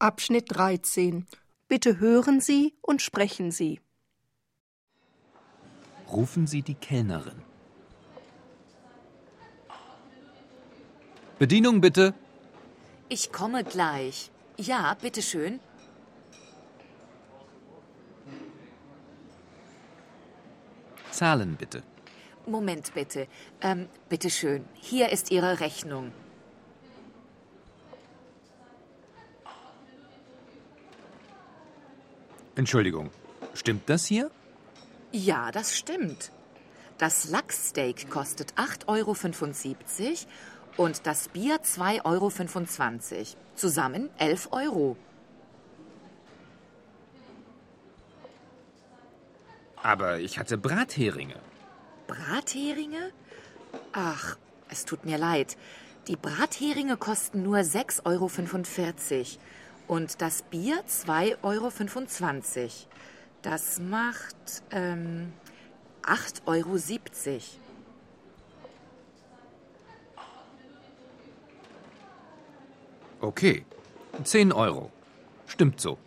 Abschnitt 13. Bitte hören Sie und sprechen Sie. Rufen Sie die Kellnerin. Bedienung bitte. Ich komme gleich. Ja, bitteschön. Zahlen bitte. Moment bitte. Ähm, bitteschön. Hier ist Ihre Rechnung. Entschuldigung, stimmt das hier? Ja, das stimmt. Das Lachssteak kostet 8,75 Euro und das Bier 2,25 Euro. Zusammen 11 Euro. Aber ich hatte Bratheringe. Bratheringe? Ach, es tut mir leid. Die Bratheringe kosten nur 6,45 Euro und das Bier 2,25 Euro. Das macht ähm, 8,70 Euro. Okay, 10 Euro. Stimmt so.